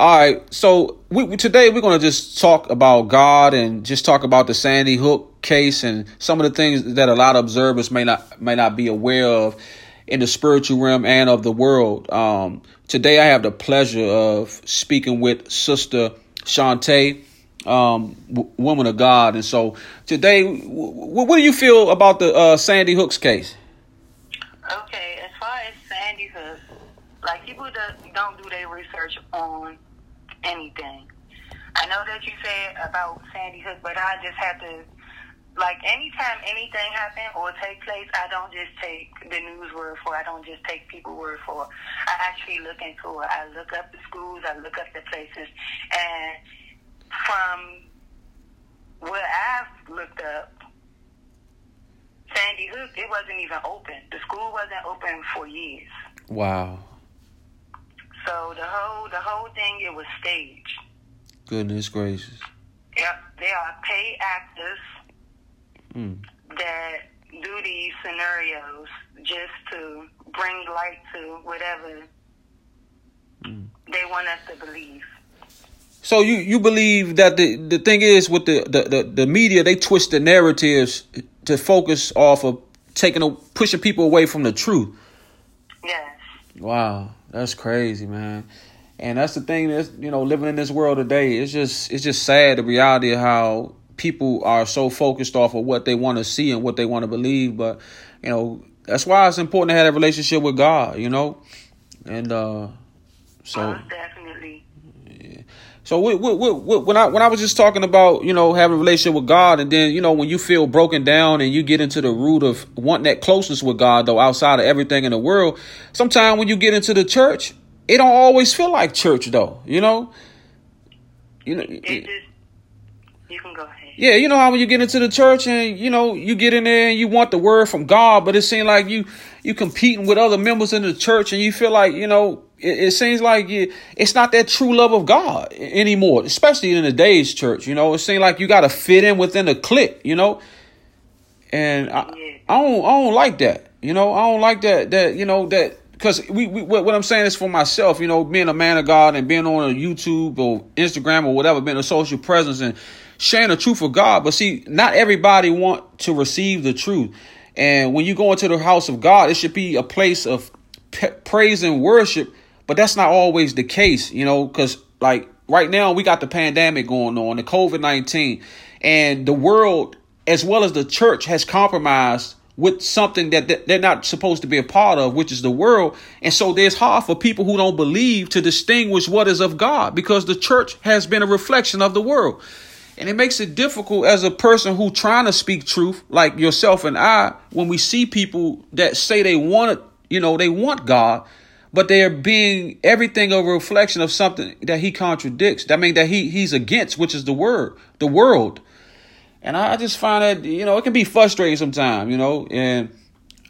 All right, so we, today we're going to just talk about God and just talk about the Sandy Hook case and some of the things that a lot of observers may not may not be aware of in the spiritual realm and of the world. Um, today I have the pleasure of speaking with Sister Shantae, um, w- woman of God, and so today, w- what do you feel about the uh, Sandy Hook's case? Okay, as far as Sandy Hook, like people that don't do their research on anything. I know that you said about Sandy Hook, but I just have to, like, anytime anything happen or take place, I don't just take the news word for. I don't just take people word for. I actually look into it. I look up the schools. I look up the places, and from what I've looked up, Sandy Hook, it wasn't even open. The school wasn't open for years. Wow. So the whole the whole thing it was staged. Goodness gracious. Yep, they are paid actors Mm. that do these scenarios just to bring light to whatever Mm. they want us to believe. So you, you believe that the, the thing is with the, the, the, the media they twist the narratives to focus off of taking a, pushing people away from the truth. Yes. Wow, that's crazy, man. And that's the thing that's you know living in this world today. It's just it's just sad the reality of how people are so focused off of what they want to see and what they want to believe. But you know that's why it's important to have a relationship with God. You know, and uh so. So we, we, we, when I when I was just talking about you know having a relationship with God, and then you know when you feel broken down and you get into the root of wanting that closeness with God, though outside of everything in the world, sometimes when you get into the church, it don't always feel like church, though. You know, you know. It you can go ahead. Yeah, you know how when you get into the church and you know you get in there and you want the word from God, but it seems like you you competing with other members in the church and you feel like you know it, it seems like it's not that true love of God anymore, especially in the day's church. You know, it seems like you got to fit in within a clique. You know, and I, I don't I don't like that. You know, I don't like that that you know that because we, we what, what I'm saying is for myself. You know, being a man of God and being on a YouTube or Instagram or whatever, being a social presence and sharing the truth of God. But see, not everybody want to receive the truth. And when you go into the house of God, it should be a place of praise and worship. But that's not always the case, you know, because like right now we got the pandemic going on, the COVID 19, and the world as well as the church has compromised with something that they're not supposed to be a part of, which is the world. And so there's hard for people who don't believe to distinguish what is of God because the church has been a reflection of the world. And it makes it difficult as a person who trying to speak truth, like yourself and I, when we see people that say they want you know, they want God, but they're being everything a reflection of something that he contradicts. That means that he he's against, which is the word, the world. And I, I just find that, you know, it can be frustrating sometimes, you know, and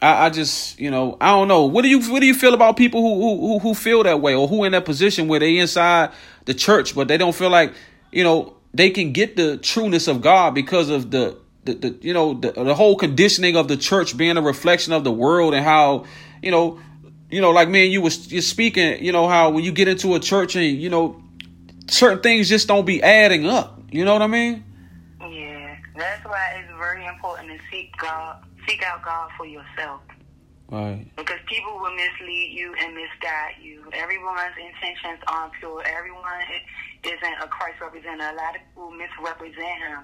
I, I just, you know, I don't know. What do you what do you feel about people who who who feel that way or who in that position where they inside the church but they don't feel like, you know, they can get the trueness of God because of the the, the you know the, the whole conditioning of the church being a reflection of the world and how you know you know like me and you was just speaking you know how when you get into a church and you know certain things just don't be adding up you know what I mean Yeah, that's why it's very important to seek God, seek out God for yourself. right Because people will mislead you and misguide you. Everyone's intentions aren't pure. Everyone isn't a Christ representative. A lot of people misrepresent him.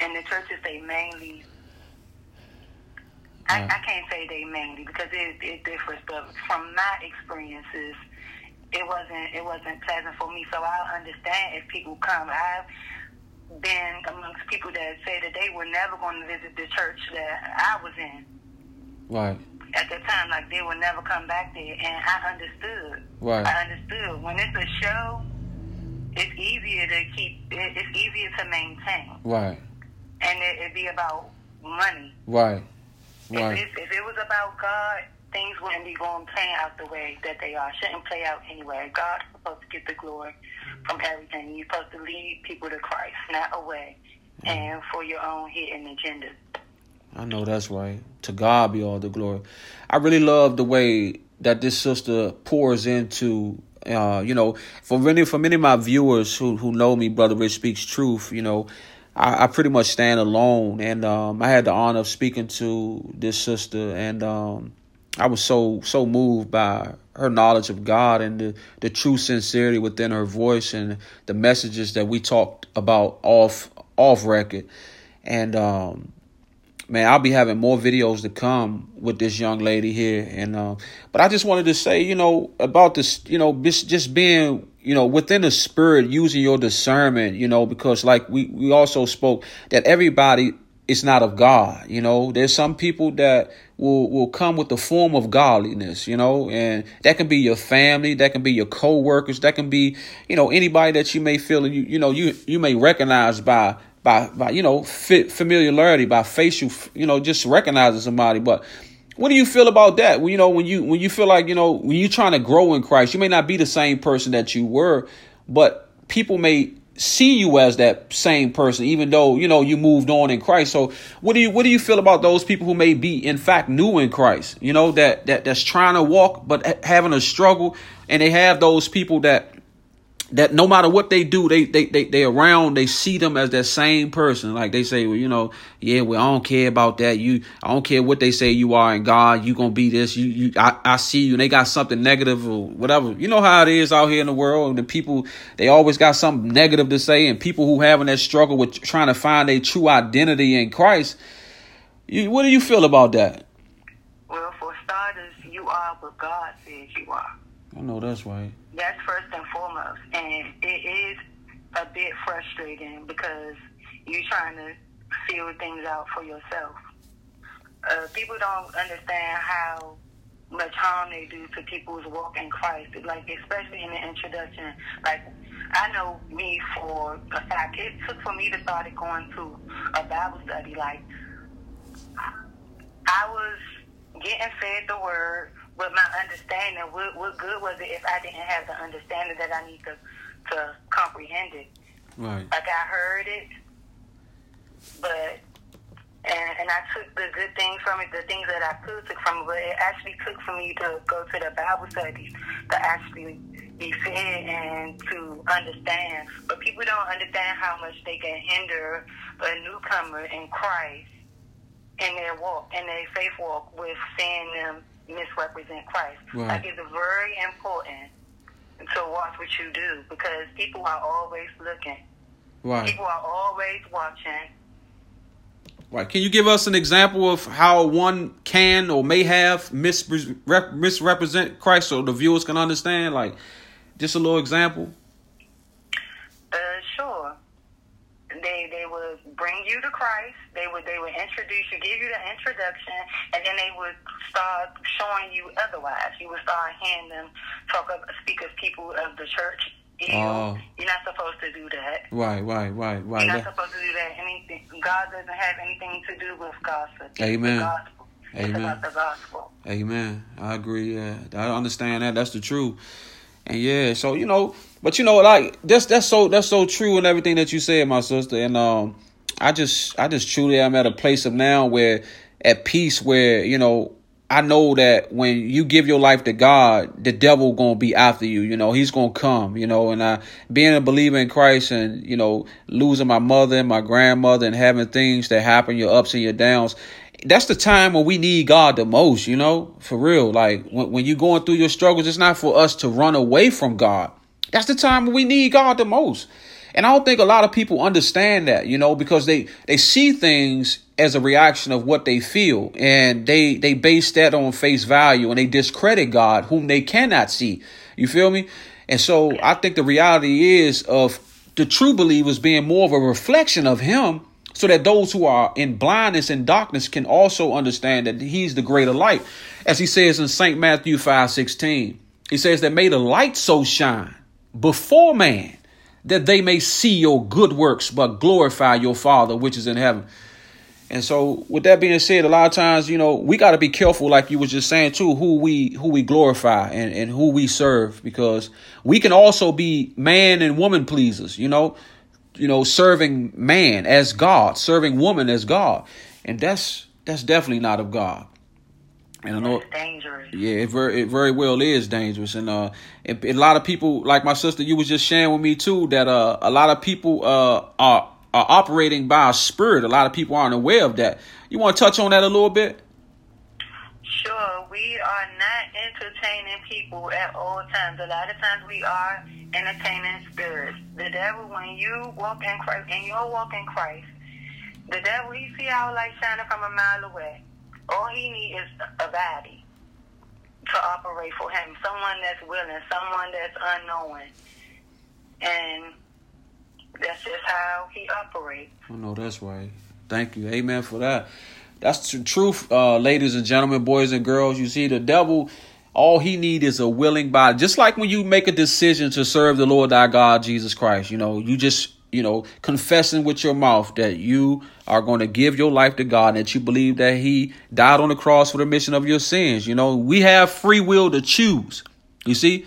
And the churches, they mainly, I, I can't say they mainly because it, it differs, but from my experiences, it wasn't it wasn't pleasant for me. So I understand if people come. I've been amongst people that say that they were never going to visit the church that I was in right at the time, like they would never come back there, and I understood. Right. I understood. When it's a show, it's easier to keep. It's easier to maintain, right and it, it'd be about money. right If, right it, if it was about God, things wouldn't be going playing out the way that they are. Shouldn't play out anyway. God's supposed to get the glory from everything. You're supposed to lead people to Christ, not away, and for your own hidden agenda. I know that's right. To God be all the glory. I really love the way that this sister pours into Uh, you know, for many for many of my viewers who who know me, Brother Rich speaks truth. You know, I, I pretty much stand alone, and um, I had the honor of speaking to this sister, and um, I was so so moved by her knowledge of God and the, the true sincerity within her voice and the messages that we talked about off off record. And um, man, I'll be having more videos to come with this young lady here. And uh, but I just wanted to say, you know, about this, you know, just just being, you know, within the spirit, using your discernment, you know, because like we we also spoke that everybody is not of God. You know, there's some people that will will come with the form of godliness, you know, and that can be your family, that can be your co-workers, that can be, you know, anybody that you may feel you you know you you may recognize by by by you know familiarity by facial you know just recognizing somebody but what do you feel about that? When you know when you when you feel like you know when you're trying to grow in Christ you may not be the same person that you were but people may see you as that same person even though you know you moved on in Christ. So what do you what do you feel about those people who may be in fact new in Christ? You know that that that's trying to walk but having a struggle and they have those people that that no matter what they do, they they they they around, they see them as that same person. Like they say, well, you know, yeah, well, I don't care about that. You, I don't care what they say you are in God. You gonna be this. You, you, I, I see you. And they got something negative or whatever. You know how it is out here in the world. The people, they always got something negative to say. And people who having that struggle with trying to find a true identity in Christ. You, what do you feel about that? Well, for starters, you are what God says you are. I know that's right. That's first and foremost. And it is a bit frustrating because you're trying to figure things out for yourself. Uh, people don't understand how much harm they do to people's walk in Christ. Like, especially in the introduction. Like, I know me for a fact. It took for me to start going to a Bible study. Like, I was getting fed the word with my understanding, what, what good was it if I didn't have the understanding that I need to to comprehend it? Right. Like I heard it, but and and I took the good things from it, the things that I could take from it. But it actually took for me to go to the Bible studies to actually be fed and to understand. But people don't understand how much they can hinder a newcomer in Christ in their walk, in their faith walk, with seeing them misrepresent Christ. Right. Like it's very important to watch what you do because people are always looking. Right. People are always watching. Right. Can you give us an example of how one can or may have misrep- misrepresent Christ so the viewers can understand? Like, just a little example. Uh, sure. They they would bring you to Christ. They would they would introduce you, give you the introduction, and then they would start showing you otherwise. You would start hearing them talk of speak of people of the church. You, oh. You're not supposed to do that. Right, right, right, right. You're not supposed to do that. Anything God doesn't have anything to do with gossip. Amen. gospel. Amen. It's about the gospel. Amen. I agree. Yeah, I understand that. That's the truth. And yeah, so you know, but you know, like that's that's so that's so true and everything that you said, my sister. And um, I just I just truly am at a place of now where at peace where you know I know that when you give your life to God, the devil gonna be after you. You know, he's gonna come. You know, and I being a believer in Christ and you know losing my mother and my grandmother and having things that happen, your ups and your downs. That's the time when we need God the most. You know, for real. Like when when you're going through your struggles, it's not for us to run away from God. That's the time when we need God the most. And I don't think a lot of people understand that, you know, because they they see things as a reaction of what they feel and they they base that on face value and they discredit God whom they cannot see. You feel me? And so I think the reality is of the true believers being more of a reflection of him so that those who are in blindness and darkness can also understand that he's the greater light. As he says in St. Matthew 5 16, he says that may the light so shine before man that they may see your good works but glorify your Father which is in heaven. And so, with that being said, a lot of times, you know, we got to be careful, like you were just saying too, who we who we glorify and and who we serve, because we can also be man and woman pleasers, you know, you know, serving man as God, serving woman as God, and that's that's definitely not of God. And I know it's dangerous. Yeah, it very it very well is dangerous, and uh, it, a lot of people like my sister, you was just sharing with me too that uh, a lot of people uh are are operating by a spirit. A lot of people aren't aware of that. You want to touch on that a little bit? Sure, we are not entertaining people at all times. A lot of times we are entertaining spirits. The devil, when you walk in Christ, and you walk in Christ, the devil, he see our light shining from a mile away. All he needs is a body to operate for him. Someone that's willing, someone that's unknowing. And that's just how he operates. I know that's right. Thank you. Amen for that. That's the truth, uh, ladies and gentlemen, boys and girls. You see, the devil, all he need is a willing body. Just like when you make a decision to serve the Lord thy God, Jesus Christ, you know, you just you know, confessing with your mouth that you are going to give your life to God, that you believe that He died on the cross for the remission of your sins. You know, we have free will to choose. You see?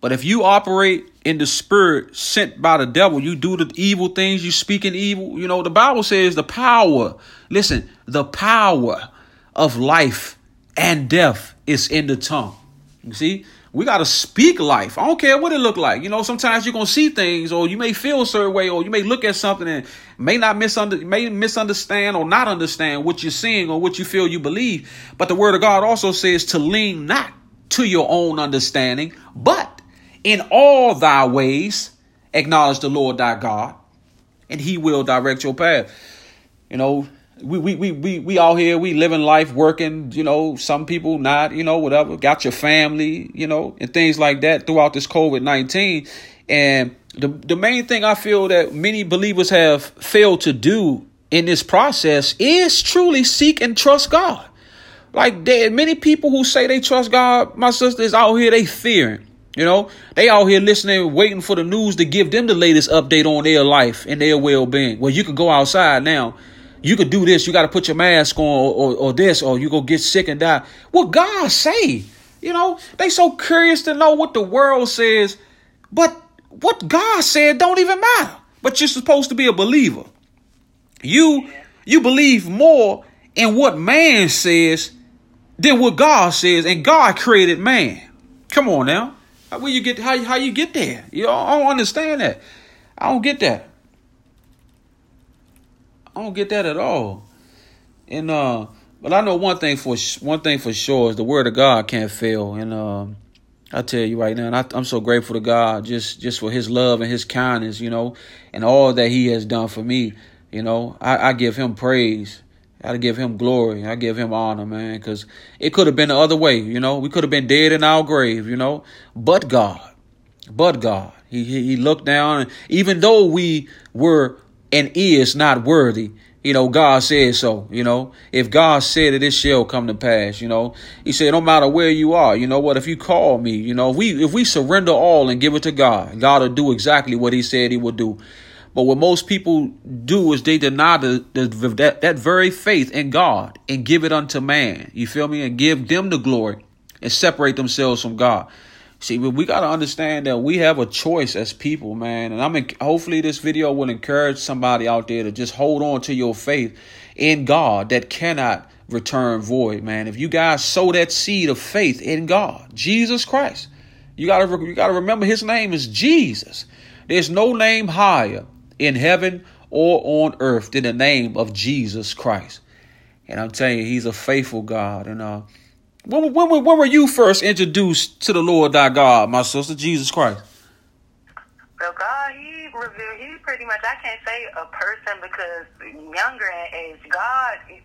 But if you operate in the spirit sent by the devil, you do the evil things, you speak in evil. You know, the Bible says the power, listen, the power of life and death is in the tongue. You see? We got to speak life. I don't care what it look like. You know, sometimes you're gonna see things, or you may feel a certain way, or you may look at something and may not misunder, may misunderstand or not understand what you're seeing or what you feel you believe. But the Word of God also says to lean not to your own understanding, but in all thy ways acknowledge the Lord thy God, and He will direct your path. You know, we we we we we out here we living life working you know some people not you know whatever got your family you know and things like that throughout this covid-19 and the the main thing i feel that many believers have failed to do in this process is truly seek and trust god. Like there many people who say they trust god my sisters out here they fearing you know, they out here listening, waiting for the news to give them the latest update on their life and their well being. Well, you can go outside now you could do this. You got to put your mask on, or, or, or, this, or you go get sick and die. What God say? You know, they so curious to know what the world says, but what God said don't even matter. But you're supposed to be a believer. You you believe more in what man says than what God says, and God created man. Come on now, how will you get how how you get there? You know, I don't understand that. I don't get that. I don't get that at all. And uh, but I know one thing for one thing for sure is the word of God can't fail. And uh, I tell you right now, and I, am so grateful to God just just for His love and His kindness, you know, and all that He has done for me. You know, I, I give Him praise. I give him glory. I give him honor, man, because it could have been the other way. You know, we could have been dead in our grave. You know, but God, but God, he he looked down, and even though we were and is not worthy. You know, God said so. You know, if God said it, it shall come to pass. You know, He said, no matter where you are, you know what? If you call me, you know, if we if we surrender all and give it to God, God will do exactly what He said He would do. But what most people do is they deny the, the that, that very faith in God and give it unto man. You feel me? And give them the glory and separate themselves from God. See, we got to understand that we have a choice as people, man. And I'm in, hopefully this video will encourage somebody out there to just hold on to your faith in God that cannot return void, man. If you guys sow that seed of faith in God, Jesus Christ, you got to you got to remember his name is Jesus. There's no name higher in heaven or on earth than the name of Jesus Christ. And I'm telling you, he's a faithful God and uh when, when, when were you first introduced to the Lord thy God, my sister, Jesus Christ? Well, God, He revealed, He pretty much, I can't say a person because younger in age, God, He,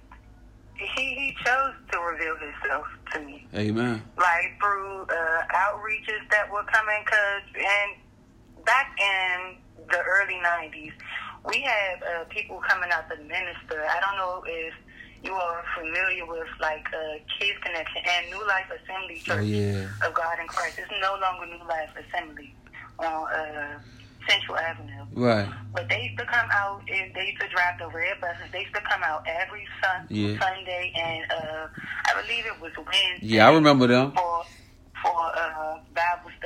he chose to reveal Himself to me. Amen. Like through uh, outreaches that were coming, because and back in the early 90s, we had uh, people coming out to minister. I don't know if you are familiar with like uh, Kids Connection and New Life Assembly oh, Church oh, yeah. of God in Christ. It's no longer New Life Assembly on uh, Central Avenue. Right. But they used to come out. and They used to drive the red buses. They used to come out every sun, yeah. Sunday, and uh, I believe it was Wednesday. Yeah, I remember them. For, for uh,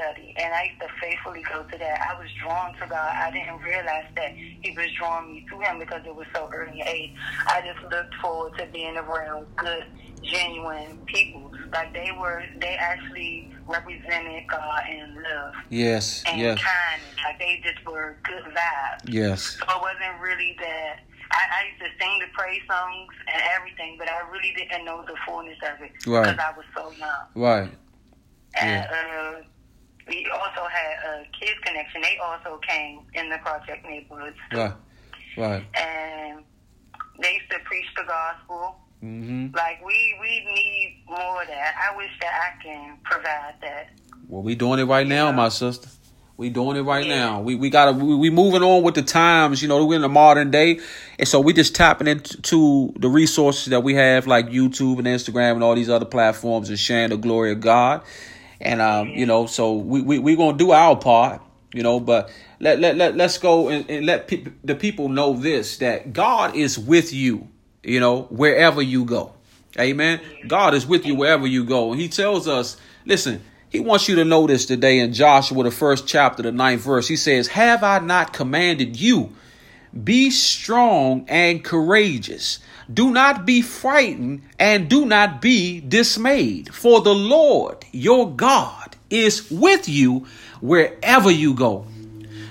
study, and I used to faithfully go to that. I was drawn to God. I didn't realize that He was drawing me to Him because it was so early age. I just looked forward to being around good, genuine people. like they were, they actually represented God in love Yes. and Yes. kindness. Like they just were good vibes. Yes. So it wasn't really that. I, I used to sing the praise songs and everything, but I really didn't know the fullness of it Right. because I was so young. Right. And uh, we also had a kids connection. They also came in the project neighborhoods. Right. Right. and they used to preach the gospel. Mm-hmm. Like we, we need more of that. I wish that I can provide that. Well, we doing it right now, Yeah. my sister. We doing it right Yeah. now. We we gotta we, we moving on with the times. You know, we're in the modern day, and so we just tapping into the resources that we have, like YouTube and Instagram and all these other platforms, and sharing the glory of God. And um, you know, so we we we gonna do our part. You know, but let let let let's go and, and let peop the people know this that God is with you. You know, wherever you go. Amen. God is with you wherever you go. And he tells us, listen, he wants you to know this today in Joshua, the first chapter, the ninth verse. He says, Have I not commanded you? Be strong and courageous. Do not be frightened and do not be dismayed. For the Lord your God is with you wherever you go.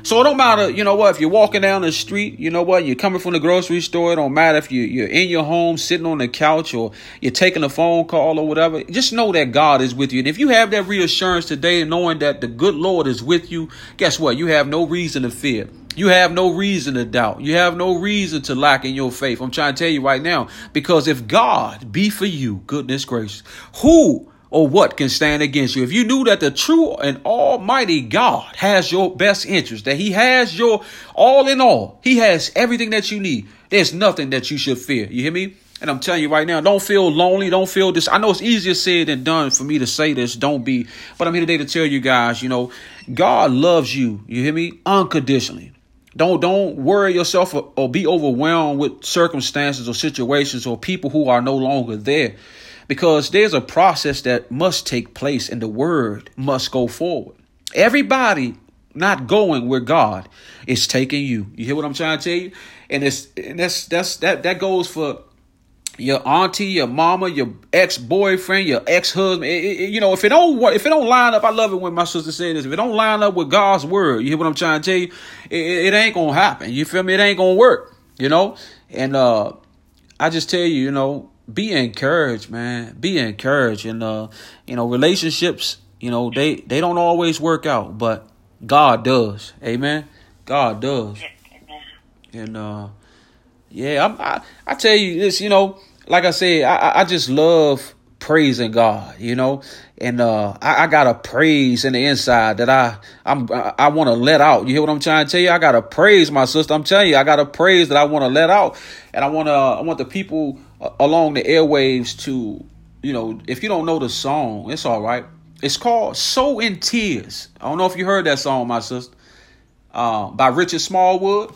So it don't matter, you know what, if you're walking down the street, you know what, you're coming from the grocery store, it don't matter if you, you're in your home sitting on the couch or you're taking a phone call or whatever. Just know that God is with you. And if you have that reassurance today, knowing that the good Lord is with you, guess what? You have no reason to fear. You have no reason to doubt. You have no reason to lack in your faith. I'm trying to tell you right now, because if God be for you, goodness gracious, who or what can stand against you. If you knew that the true and almighty God has your best interest, that he has your all in all, he has everything that you need, there's nothing that you should fear. You hear me? And I'm telling you right now, don't feel lonely. Don't feel this. I know it's easier said than done for me to say this. Don't be. But I'm here today to tell you guys, you know, God loves you. You hear me? Unconditionally. Don't don't worry yourself or, or be overwhelmed with circumstances or situations or people who are no longer there because there's a process that must take place and the word must go forward. Everybody not going where God is taking you. You hear what I'm trying to tell you? And it's and that's that's that that goes for your auntie, your mama, your ex boyfriend, your ex husband. You know, if it don't if it don't line up, I love it when my sister said this. If it don't line up with God's word, you hear what I'm trying to tell you? It, it ain't gonna happen. You feel me? It ain't gonna work. You know, and uh, I just tell you, you know, be encouraged, man. Be encouraged, and uh, you know, relationships, you know, they they don't always work out, but God does. Amen. God does. And uh, yeah, I'm, I I tell you this, you know, like I said, I I- just love praising God, you know, and uh, I, I got a praise in the inside that I I'm I, I want to let out. You hear what I'm trying to tell you? I got to praise my sister. I'm telling you, I got a praise that I want to let out, and I want to I want the people uh, along the airwaves to, you know, if you don't know the song, it's all right. It's called "Sow in Tears." I don't know if you heard that song, my sister, uh, by Richard Smallwood.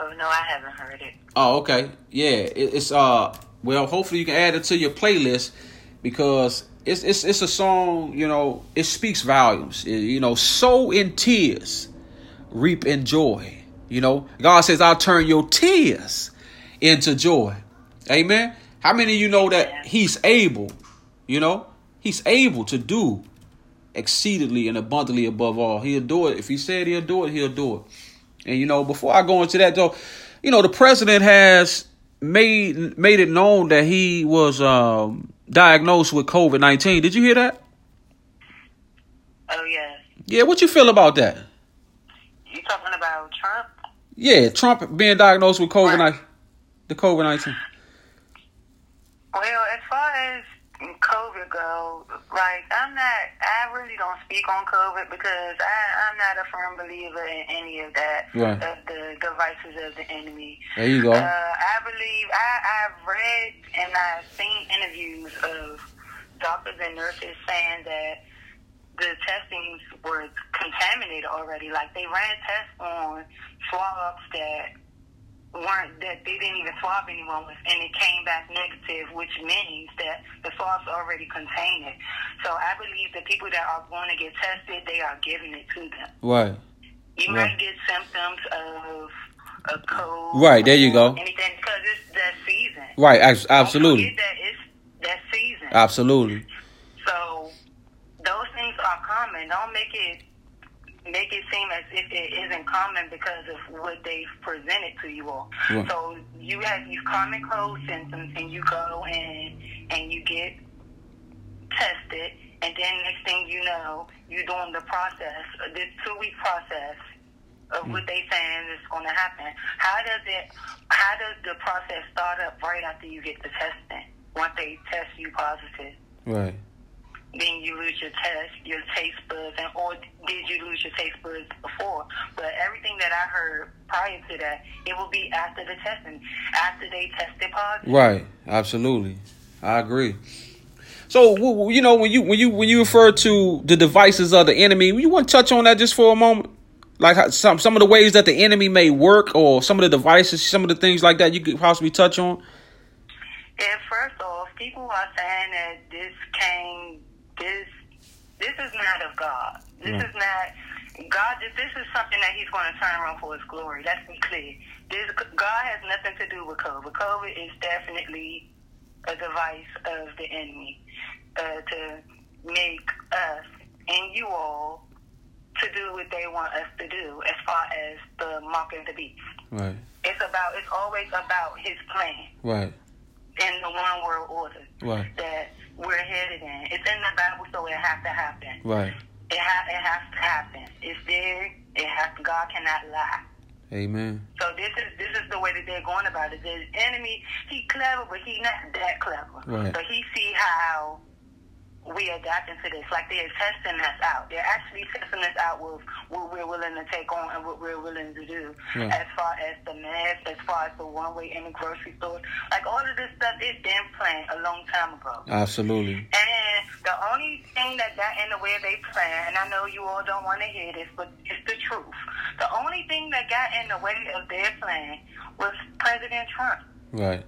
Oh no, I haven't heard it. Oh, okay. Yeah, it, it's uh well, hopefully you can add it to your playlist because it's it's it's a song, you know, it speaks volumes. It- you know, sow in tears, reap in joy. You know, God says, "I'll turn your tears into joy." Amen. How many of you know that he's able, you know, he's able to do exceedingly and abundantly above all. He'll do it. If he said he'll do it, he'll do it. And you know, before I go into that though, you know, the president has made made it known that he was um, diagnosed with COVID nineteen. Did you hear that? Oh yes. Yeah, what you feel about that? You talking about Trump? Yeah, Trump being diagnosed with COVID nineteen, the COVID nineteen. Well, as far as COVID goes, like I'm not, I really don't speak on COVID because I, I'm not a firm believer in any of that, Right. of the devices of the enemy. There you go. Uh, I believe I, I've read and I've seen interviews of doctors and nurses saying that the testings were contaminated already. Like they ran tests on swabs that weren't that they didn't even swab anyone with, and it came back negative, which means that the swabs already contain it. So I believe the people that are going to get tested, they are giving it to them. Right. You Right. might get symptoms of a cold. Right, there you go. Anything because it's that season. Right. Absolutely. that it's that season. Absolutely. So those things are common. Don't make it make it seem as if it isn't common because of what they've presented to you all. Right. So you have these common cold symptoms, and you go and and you get tested, and then next thing you know, you're doing the process, uh, this two week process of hmm. what they saying is going to happen. How does it? How does the process start up right after you get the testing? Once they test you positive Right. Then you lose your test, your taste buds, and or did you lose your taste buds before? But everything that I heard prior to that, it will be after the testing, after they tested positive. Right. Absolutely. I agree. So you know when you when you when you refer to the devices of the enemy, you want to touch on that just for a moment, like how, some some of the ways that the enemy may work, or some of the devices, some of the things like that you could possibly touch on. And first off, people are saying that this came, this, this is not of God. This Right. is not God. This, this is something that He's going to turn around for His glory. Let's be clear. This God has nothing to do with COVID. COVID is definitely a device of the enemy uh, to make us and you all to do what they want us to do as far as the mark of the beast. Right. It's about. It's always about His plan Right. in the one world order Right. that we're headed in. It's in the Bible, so it has to happen. Right. It ha- it has to happen. It's there. It has. God cannot lie. Amen. So this is this is the way that they're going about it. The enemy, he clever, but he not that clever. Right. So he see how we adapting to this. Like they're testing us out. They're actually testing us out with what we're willing to take on and what we're willing to do. Right. As far as the mask, as far as the one way in the grocery store, like all of this stuff is been planned a long time ago. Absolutely. And the only thing that got in the way of their plan, and I know you all don't want to hear this, but it's the truth. The only thing that got in the way of their plan was President Trump. Right.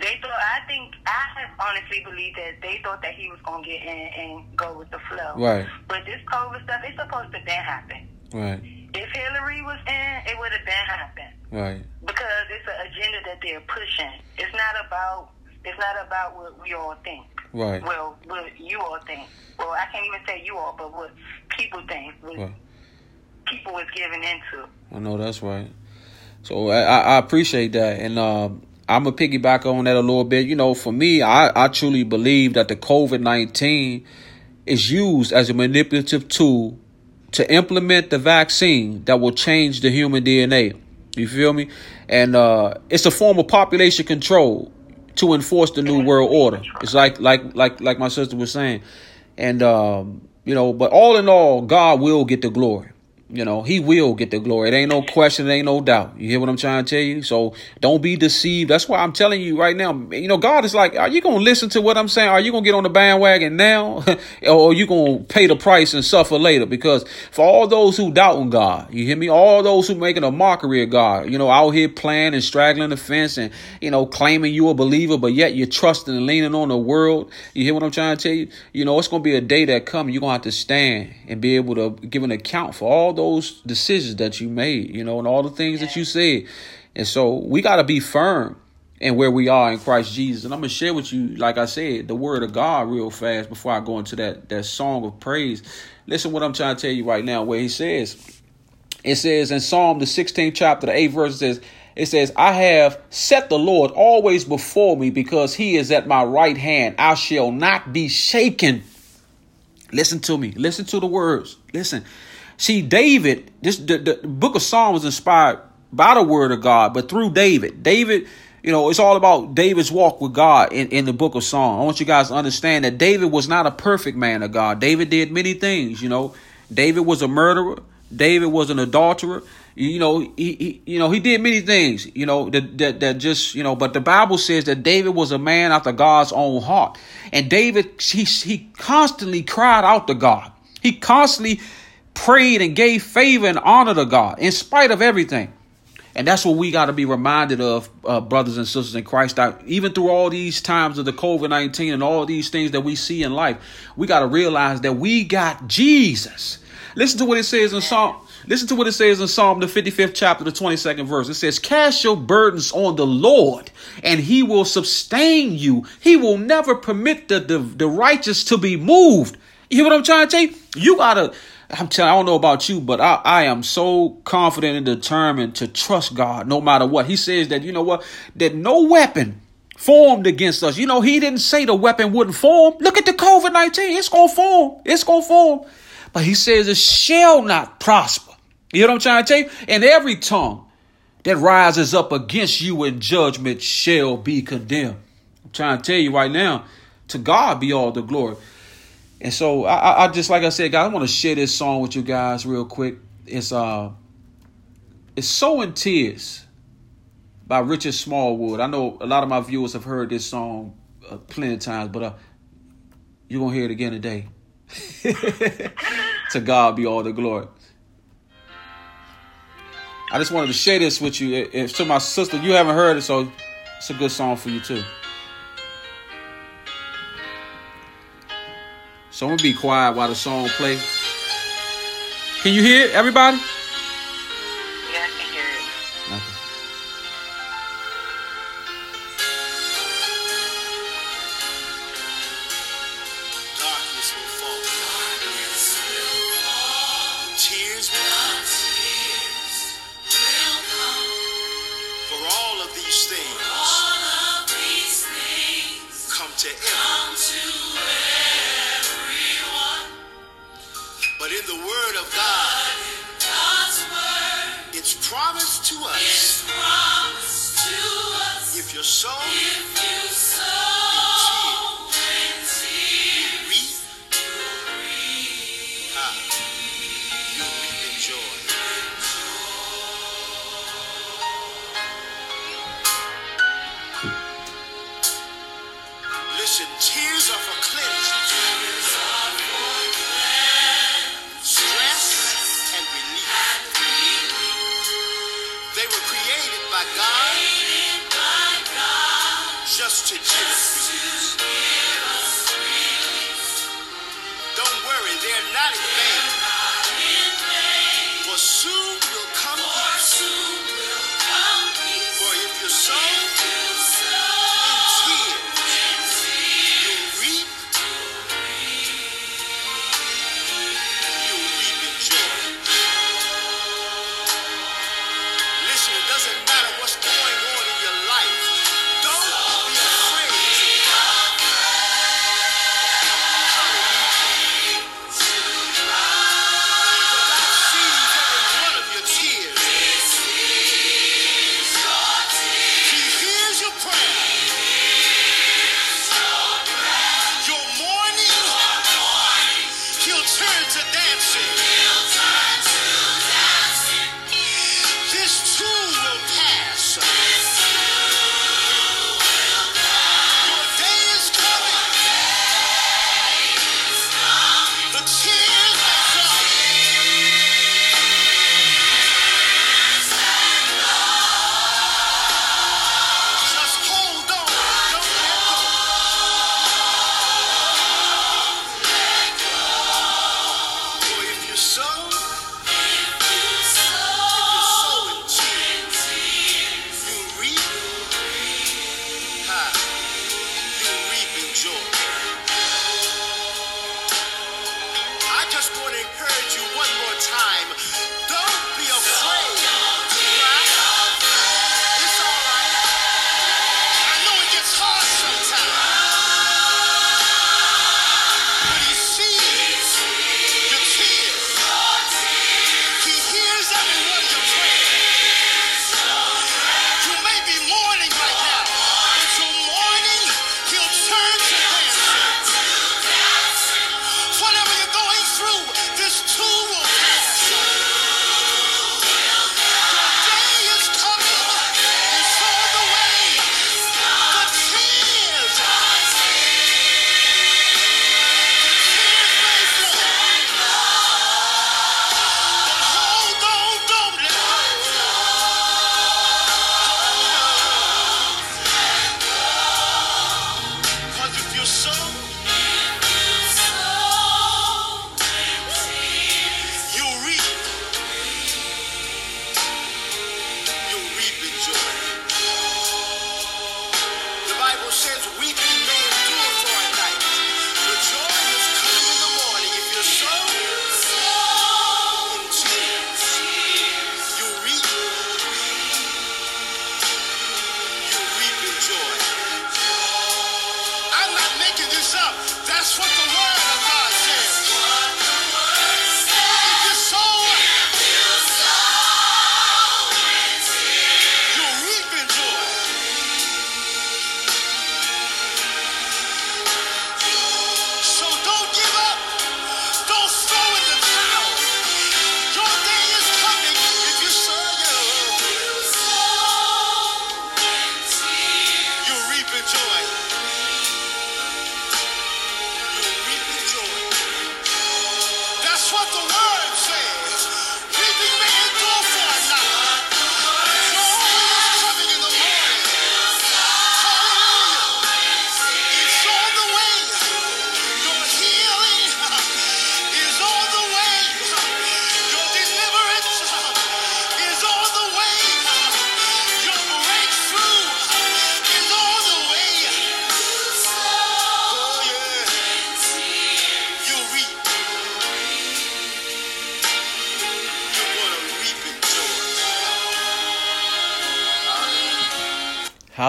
They thought, I think, I honestly believe that they thought that he was going to get in and go with the flow. Right. But this COVID stuff, it's supposed to then happen. Right. If Hillary was in, it would have been happened Right. because it's an agenda that they're pushing. It's not about. It's not about what we all think. Right. Well, what you all think. Well, I can't even say you all, but what people think. What Right. people was giving into. I know that's right. So I, I appreciate that, and uh, I'm gonna piggyback on that a little bit. You know, for me, I, I truly believe that the COVID nineteen is used as a manipulative tool to implement the vaccine that will change the human DNA. You feel me? And uh, it's a form of population control to enforce the new world order. It's like like like like my sister was saying, and um, you know, but all in all, God will get the glory. You know, he will get the glory. It ain't no question, it ain't no doubt. You hear what I'm trying to tell you? So don't be deceived. That's why I'm telling you right now. You know, God is like, are you gonna listen to what I'm saying? Are you gonna get on the bandwagon now? or you gonna pay the price and suffer later? Because for all those who doubt doubting God, you hear me? All those who making a mockery of God, you know, out here playing and straggling the fence and, you know, claiming you a believer, but yet you're trusting and leaning on the world. You hear what I'm trying to tell you? You know, it's gonna be a day that comes, you're gonna have to stand and be able to give an account for all those decisions that you made, you know, and all the things that you said. And so we got to be firm in where we are in Christ Jesus. And I'm going to share with you, like I said, the word of God real fast before I go into that, that song of praise. Listen what I'm trying to tell you right now, where he says, it says in Psalm, the 16th chapter, the 8th verse, it says, it says, I have set the Lord always before me because he is at my right hand. I shall not be shaken. Listen to me. Listen to the words. Listen. See, David, this the, the book of Psalms was inspired by the word of God, but through David. David, you know, it's all about David's walk with God in, in the book of Psalms. I want you guys to understand that David was not a perfect man of God. David did many things, you know. David was a murderer. David was an adulterer. You know, he, he you know, he did many things, you know, that, that that just, you know, but the Bible says that David was a man after God's own heart. And David he he constantly cried out to God. He constantly prayed and gave favor and honor to God in spite of everything. And that's what we got to be reminded of, uh, brothers and sisters in Christ. That even through all these times of the COVID 19 and all these things that we see in life, we got to realize that we got Jesus. Listen to what it says in Psalm. Listen to what it says in Psalm, the 55th chapter, the 22nd verse. It says, Cast your burdens on the Lord, and he will sustain you. He will never permit the, the, the righteous to be moved. You hear what I'm trying to you? You gotta, I'm telling I don't know about you, but I, I am so confident and determined to trust God no matter what. He says that, you know what, that no weapon formed against us. You know, he didn't say the weapon wouldn't form. Look at the COVID 19. It's going to form. It's going to form. But he says it shall not prosper. You know what I'm trying to tell you? And every tongue that rises up against you in judgment shall be condemned. I'm trying to tell you right now, to God be all the glory. And so I, I just like I said, guys, I want to share this song with you guys real quick. It's uh it's sow in tears by Richard Smallwood. I know a lot of my viewers have heard this song uh, plenty of times, but uh, you're to hear it again today. to God be all the glory. I just wanted to share this with you. If to my sister, you haven't heard it, so it's a good song for you too. So I'm gonna be quiet while the song plays. Can you hear it, everybody?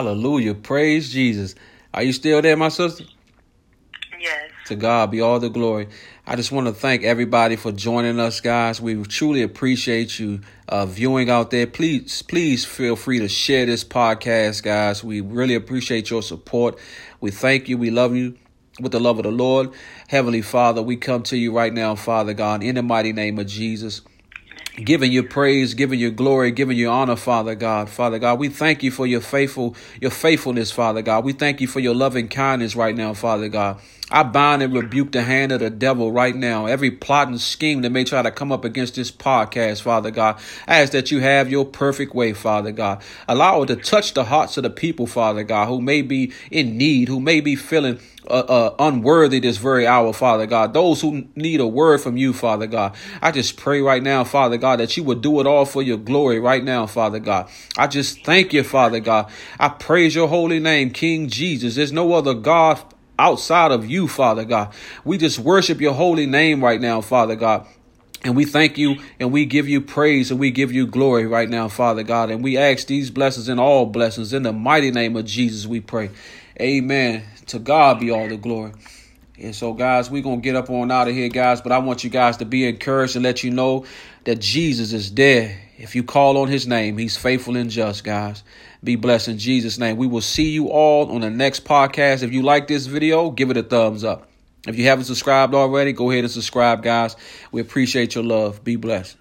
Hallelujah. Praise Jesus. Are you still there, my sister? Yes. To God be all the glory. I just want to thank everybody for joining us, guys. We truly appreciate you uh, viewing out there. Please, please feel free to share this podcast, guys. We really appreciate your support. We thank you. We love you with the love of the Lord. Heavenly Father, we come to you right now, Father God, in the mighty name of Jesus giving you praise, giving you glory, giving you honor, Father God. Father God, we thank you for your faithful, your faithfulness, Father God. We thank you for your loving kindness right now, Father God. I bind and rebuke the hand of the devil right now. Every plot and scheme that may try to come up against this podcast, Father God. Ask that you have your perfect way, Father God. Allow it to touch the hearts of the people, Father God, who may be in need, who may be feeling uh, uh, unworthy this very hour, Father God. Those who need a word from you, Father God. I just pray right now, Father God, that you would do it all for your glory right now, Father God. I just thank you, Father God. I praise your holy name, King Jesus. There's no other God outside of you, Father God. We just worship your holy name right now, Father God. And we thank you and we give you praise and we give you glory right now, Father God. And we ask these blessings and all blessings in the mighty name of Jesus, we pray. Amen. To God be all the glory. And so, guys, we're going to get up on out of here, guys. But I want you guys to be encouraged and let you know that Jesus is there. If you call on his name, he's faithful and just, guys. Be blessed in Jesus' name. We will see you all on the next podcast. If you like this video, give it a thumbs up. If you haven't subscribed already, go ahead and subscribe, guys. We appreciate your love. Be blessed.